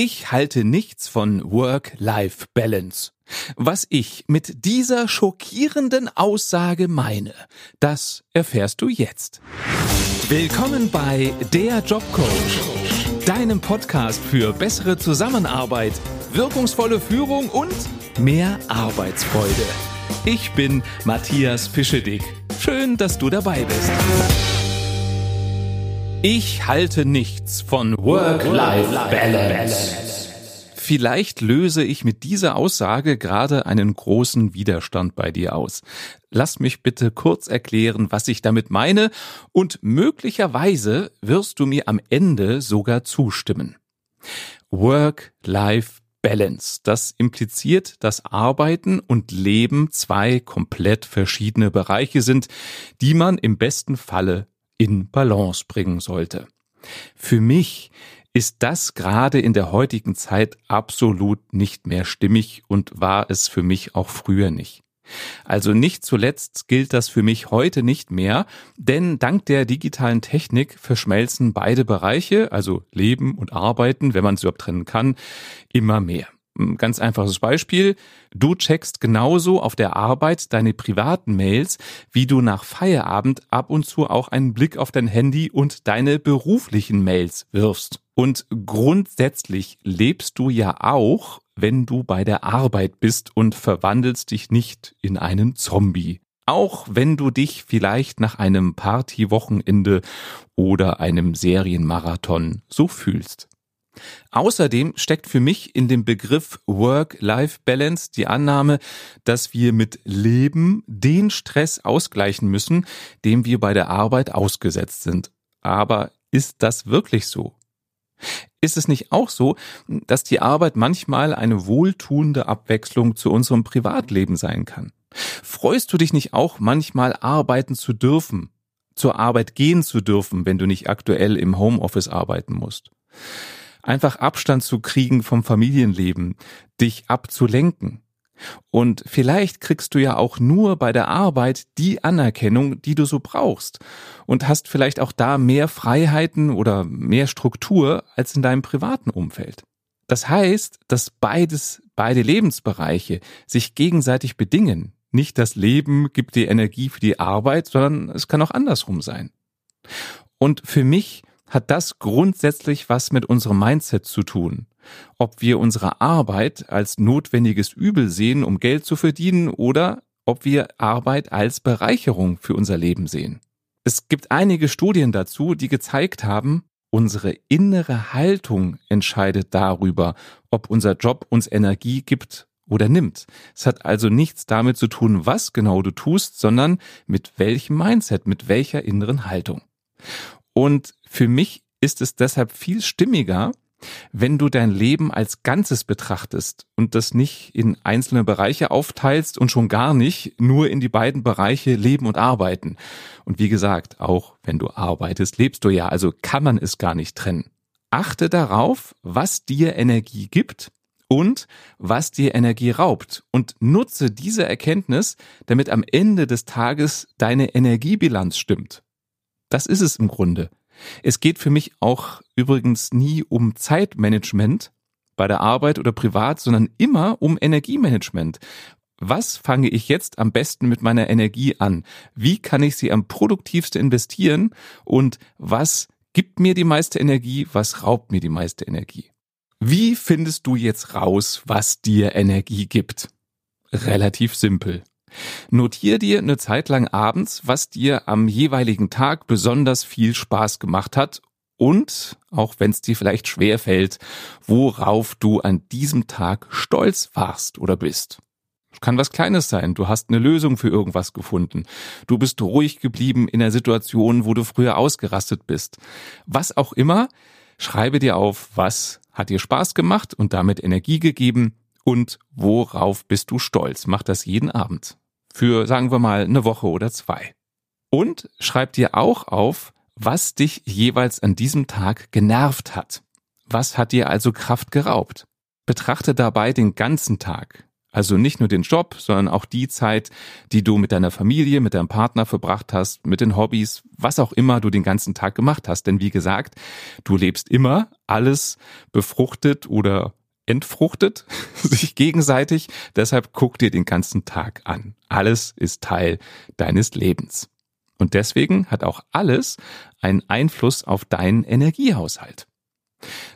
Ich halte nichts von Work-Life-Balance. Was ich mit dieser schockierenden Aussage meine, das erfährst du jetzt. Willkommen bei Der Jobcoach, deinem Podcast für bessere Zusammenarbeit, wirkungsvolle Führung und mehr Arbeitsfreude. Ich bin Matthias Pischedick. Schön, dass du dabei bist. Ich halte nichts von Work-Life-Balance. Vielleicht löse ich mit dieser Aussage gerade einen großen Widerstand bei dir aus. Lass mich bitte kurz erklären, was ich damit meine, und möglicherweise wirst du mir am Ende sogar zustimmen. Work-Life-Balance. Das impliziert, dass Arbeiten und Leben zwei komplett verschiedene Bereiche sind, die man im besten Falle in Balance bringen sollte. Für mich ist das gerade in der heutigen Zeit absolut nicht mehr stimmig und war es für mich auch früher nicht. Also nicht zuletzt gilt das für mich heute nicht mehr, denn dank der digitalen Technik verschmelzen beide Bereiche, also Leben und Arbeiten, wenn man es überhaupt trennen kann, immer mehr. Ganz einfaches Beispiel. Du checkst genauso auf der Arbeit deine privaten Mails, wie du nach Feierabend ab und zu auch einen Blick auf dein Handy und deine beruflichen Mails wirfst. Und grundsätzlich lebst du ja auch, wenn du bei der Arbeit bist und verwandelst dich nicht in einen Zombie. Auch wenn du dich vielleicht nach einem Partywochenende oder einem Serienmarathon so fühlst. Außerdem steckt für mich in dem Begriff Work-Life-Balance die Annahme, dass wir mit Leben den Stress ausgleichen müssen, dem wir bei der Arbeit ausgesetzt sind. Aber ist das wirklich so? Ist es nicht auch so, dass die Arbeit manchmal eine wohltuende Abwechslung zu unserem Privatleben sein kann? Freust du dich nicht auch manchmal arbeiten zu dürfen, zur Arbeit gehen zu dürfen, wenn du nicht aktuell im Homeoffice arbeiten musst? Einfach Abstand zu kriegen vom Familienleben, dich abzulenken. Und vielleicht kriegst du ja auch nur bei der Arbeit die Anerkennung, die du so brauchst und hast vielleicht auch da mehr Freiheiten oder mehr Struktur als in deinem privaten Umfeld. Das heißt, dass beides, beide Lebensbereiche sich gegenseitig bedingen. Nicht das Leben gibt dir Energie für die Arbeit, sondern es kann auch andersrum sein. Und für mich hat das grundsätzlich was mit unserem Mindset zu tun. Ob wir unsere Arbeit als notwendiges Übel sehen, um Geld zu verdienen, oder ob wir Arbeit als Bereicherung für unser Leben sehen. Es gibt einige Studien dazu, die gezeigt haben, unsere innere Haltung entscheidet darüber, ob unser Job uns Energie gibt oder nimmt. Es hat also nichts damit zu tun, was genau du tust, sondern mit welchem Mindset, mit welcher inneren Haltung. Und für mich ist es deshalb viel stimmiger, wenn du dein Leben als Ganzes betrachtest und das nicht in einzelne Bereiche aufteilst und schon gar nicht nur in die beiden Bereiche Leben und Arbeiten. Und wie gesagt, auch wenn du arbeitest, lebst du ja, also kann man es gar nicht trennen. Achte darauf, was dir Energie gibt und was dir Energie raubt und nutze diese Erkenntnis, damit am Ende des Tages deine Energiebilanz stimmt. Das ist es im Grunde. Es geht für mich auch übrigens nie um Zeitmanagement bei der Arbeit oder privat, sondern immer um Energiemanagement. Was fange ich jetzt am besten mit meiner Energie an? Wie kann ich sie am produktivsten investieren? Und was gibt mir die meiste Energie? Was raubt mir die meiste Energie? Wie findest du jetzt raus, was dir Energie gibt? Relativ simpel. Notier dir eine Zeit lang abends, was dir am jeweiligen Tag besonders viel Spaß gemacht hat und, auch wenn es dir vielleicht schwer fällt, worauf du an diesem Tag stolz warst oder bist. Kann was Kleines sein. Du hast eine Lösung für irgendwas gefunden. Du bist ruhig geblieben in der Situation, wo du früher ausgerastet bist. Was auch immer, schreibe dir auf, was hat dir Spaß gemacht und damit Energie gegeben und worauf bist du stolz? Mach das jeden Abend. Für, sagen wir mal, eine Woche oder zwei. Und schreib dir auch auf, was dich jeweils an diesem Tag genervt hat. Was hat dir also Kraft geraubt? Betrachte dabei den ganzen Tag. Also nicht nur den Job, sondern auch die Zeit, die du mit deiner Familie, mit deinem Partner verbracht hast, mit den Hobbys, was auch immer du den ganzen Tag gemacht hast. Denn wie gesagt, du lebst immer alles befruchtet oder entfruchtet sich gegenseitig. Deshalb guck dir den ganzen Tag an. Alles ist Teil deines Lebens. Und deswegen hat auch alles einen Einfluss auf deinen Energiehaushalt.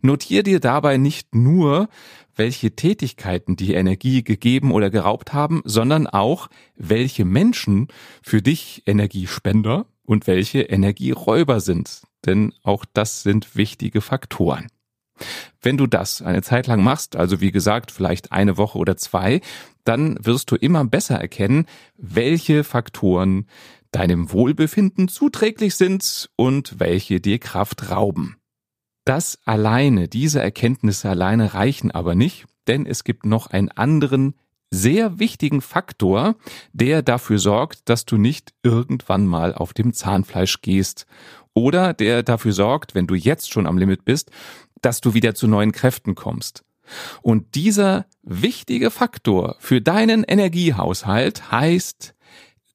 Notier dir dabei nicht nur, welche Tätigkeiten die Energie gegeben oder geraubt haben, sondern auch, welche Menschen für dich Energiespender und welche Energieräuber sind. Denn auch das sind wichtige Faktoren. Wenn du das eine Zeit lang machst, also wie gesagt, vielleicht eine Woche oder zwei, dann wirst du immer besser erkennen, welche Faktoren deinem Wohlbefinden zuträglich sind und welche dir Kraft rauben. Das alleine, diese Erkenntnisse alleine reichen aber nicht, denn es gibt noch einen anderen sehr wichtigen Faktor, der dafür sorgt, dass du nicht irgendwann mal auf dem Zahnfleisch gehst oder der dafür sorgt, wenn du jetzt schon am Limit bist, dass du wieder zu neuen Kräften kommst. Und dieser wichtige Faktor für deinen Energiehaushalt heißt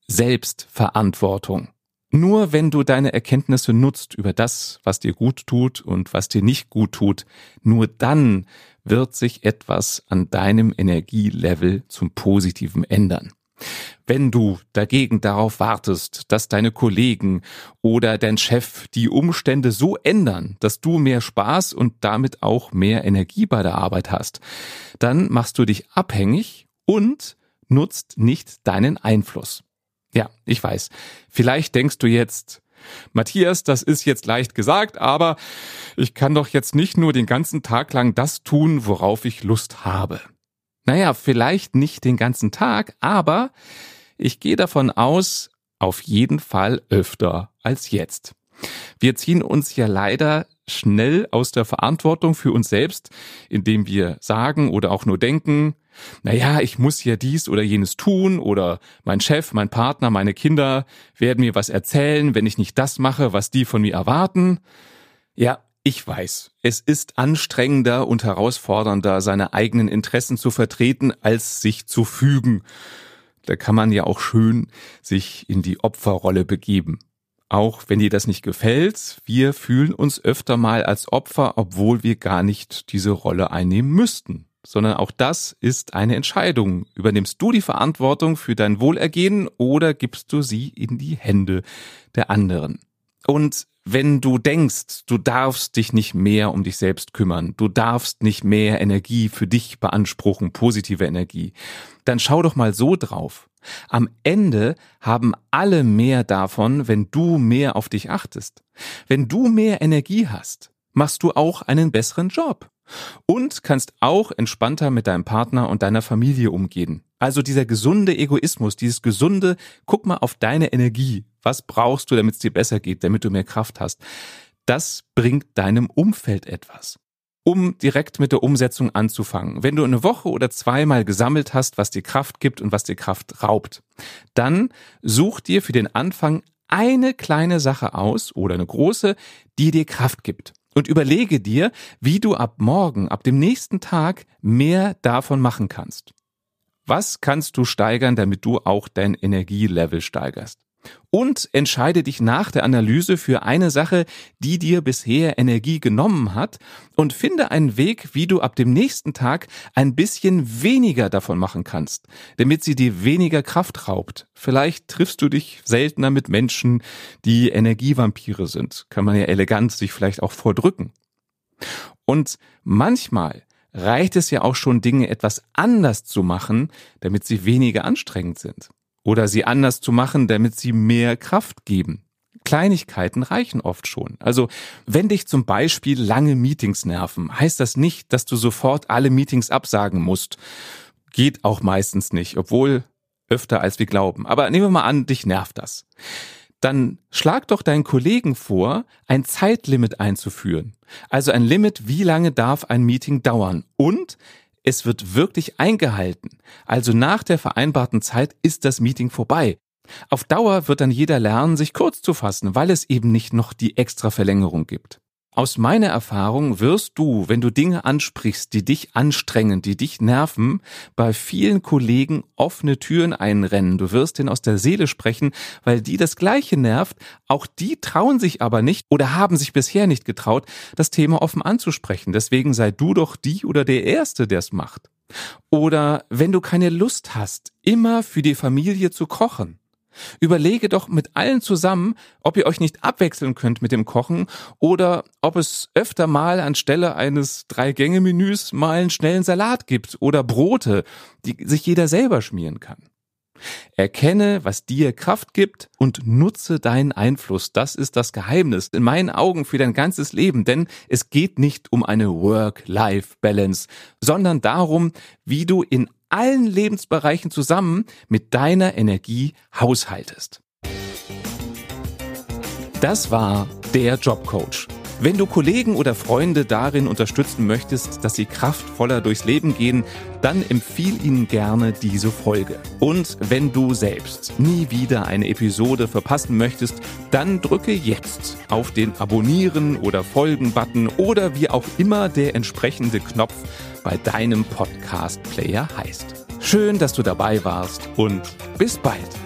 Selbstverantwortung. Nur wenn du deine Erkenntnisse nutzt über das, was dir gut tut und was dir nicht gut tut, nur dann wird sich etwas an deinem Energielevel zum Positiven ändern. Wenn du dagegen darauf wartest, dass deine Kollegen oder dein Chef die Umstände so ändern, dass du mehr Spaß und damit auch mehr Energie bei der Arbeit hast, dann machst du dich abhängig und nutzt nicht deinen Einfluss. Ja, ich weiß. Vielleicht denkst du jetzt, Matthias, das ist jetzt leicht gesagt, aber ich kann doch jetzt nicht nur den ganzen Tag lang das tun, worauf ich Lust habe. Naja, vielleicht nicht den ganzen Tag, aber ich gehe davon aus, auf jeden Fall öfter als jetzt. Wir ziehen uns ja leider schnell aus der Verantwortung für uns selbst, indem wir sagen oder auch nur denken, naja, ich muss ja dies oder jenes tun oder mein Chef, mein Partner, meine Kinder werden mir was erzählen, wenn ich nicht das mache, was die von mir erwarten. Ja, ich weiß, es ist anstrengender und herausfordernder, seine eigenen Interessen zu vertreten, als sich zu fügen. Da kann man ja auch schön sich in die Opferrolle begeben. Auch wenn dir das nicht gefällt, wir fühlen uns öfter mal als Opfer, obwohl wir gar nicht diese Rolle einnehmen müssten. Sondern auch das ist eine Entscheidung. Übernimmst du die Verantwortung für dein Wohlergehen oder gibst du sie in die Hände der anderen? Und wenn du denkst, du darfst dich nicht mehr um dich selbst kümmern, du darfst nicht mehr Energie für dich beanspruchen, positive Energie, dann schau doch mal so drauf. Am Ende haben alle mehr davon, wenn du mehr auf dich achtest. Wenn du mehr Energie hast, machst du auch einen besseren Job und kannst auch entspannter mit deinem Partner und deiner Familie umgehen. Also dieser gesunde Egoismus, dieses gesunde, guck mal auf deine Energie. Was brauchst du, damit es dir besser geht, damit du mehr Kraft hast? Das bringt deinem Umfeld etwas um direkt mit der Umsetzung anzufangen. Wenn du eine Woche oder zweimal gesammelt hast, was dir Kraft gibt und was dir Kraft raubt, dann such dir für den Anfang eine kleine Sache aus oder eine große, die dir Kraft gibt. Und überlege dir, wie du ab morgen, ab dem nächsten Tag mehr davon machen kannst. Was kannst du steigern, damit du auch dein Energielevel steigerst? Und entscheide dich nach der Analyse für eine Sache, die dir bisher Energie genommen hat und finde einen Weg, wie du ab dem nächsten Tag ein bisschen weniger davon machen kannst, damit sie dir weniger Kraft raubt. Vielleicht triffst du dich seltener mit Menschen, die Energievampire sind. Kann man ja elegant sich vielleicht auch vordrücken. Und manchmal reicht es ja auch schon, Dinge etwas anders zu machen, damit sie weniger anstrengend sind oder sie anders zu machen, damit sie mehr Kraft geben. Kleinigkeiten reichen oft schon. Also wenn dich zum Beispiel lange Meetings nerven, heißt das nicht, dass du sofort alle Meetings absagen musst. Geht auch meistens nicht, obwohl öfter als wir glauben. Aber nehmen wir mal an, dich nervt das. Dann schlag doch deinen Kollegen vor, ein Zeitlimit einzuführen. Also ein Limit, wie lange darf ein Meeting dauern und es wird wirklich eingehalten. Also nach der vereinbarten Zeit ist das Meeting vorbei. Auf Dauer wird dann jeder lernen, sich kurz zu fassen, weil es eben nicht noch die extra Verlängerung gibt. Aus meiner Erfahrung wirst du, wenn du Dinge ansprichst, die dich anstrengen, die dich nerven, bei vielen Kollegen offene Türen einrennen. Du wirst denen aus der Seele sprechen, weil die das Gleiche nervt. Auch die trauen sich aber nicht oder haben sich bisher nicht getraut, das Thema offen anzusprechen. Deswegen sei du doch die oder der Erste, der es macht. Oder wenn du keine Lust hast, immer für die Familie zu kochen Überlege doch mit allen zusammen, ob ihr euch nicht abwechseln könnt mit dem Kochen oder ob es öfter mal anstelle eines Drei-Gänge-Menüs mal einen schnellen Salat gibt oder Brote, die sich jeder selber schmieren kann. Erkenne, was dir Kraft gibt und nutze deinen Einfluss. Das ist das Geheimnis in meinen Augen für dein ganzes Leben, denn es geht nicht um eine Work-Life-Balance, sondern darum, wie du in allen Lebensbereichen zusammen mit deiner Energie haushaltest. Das war der Jobcoach. Wenn du Kollegen oder Freunde darin unterstützen möchtest, dass sie kraftvoller durchs Leben gehen, dann empfiehl ihnen gerne diese Folge. Und wenn du selbst nie wieder eine Episode verpassen möchtest, dann drücke jetzt auf den Abonnieren oder Folgen-Button oder wie auch immer der entsprechende Knopf bei deinem Podcast-Player heißt. Schön, dass du dabei warst und bis bald.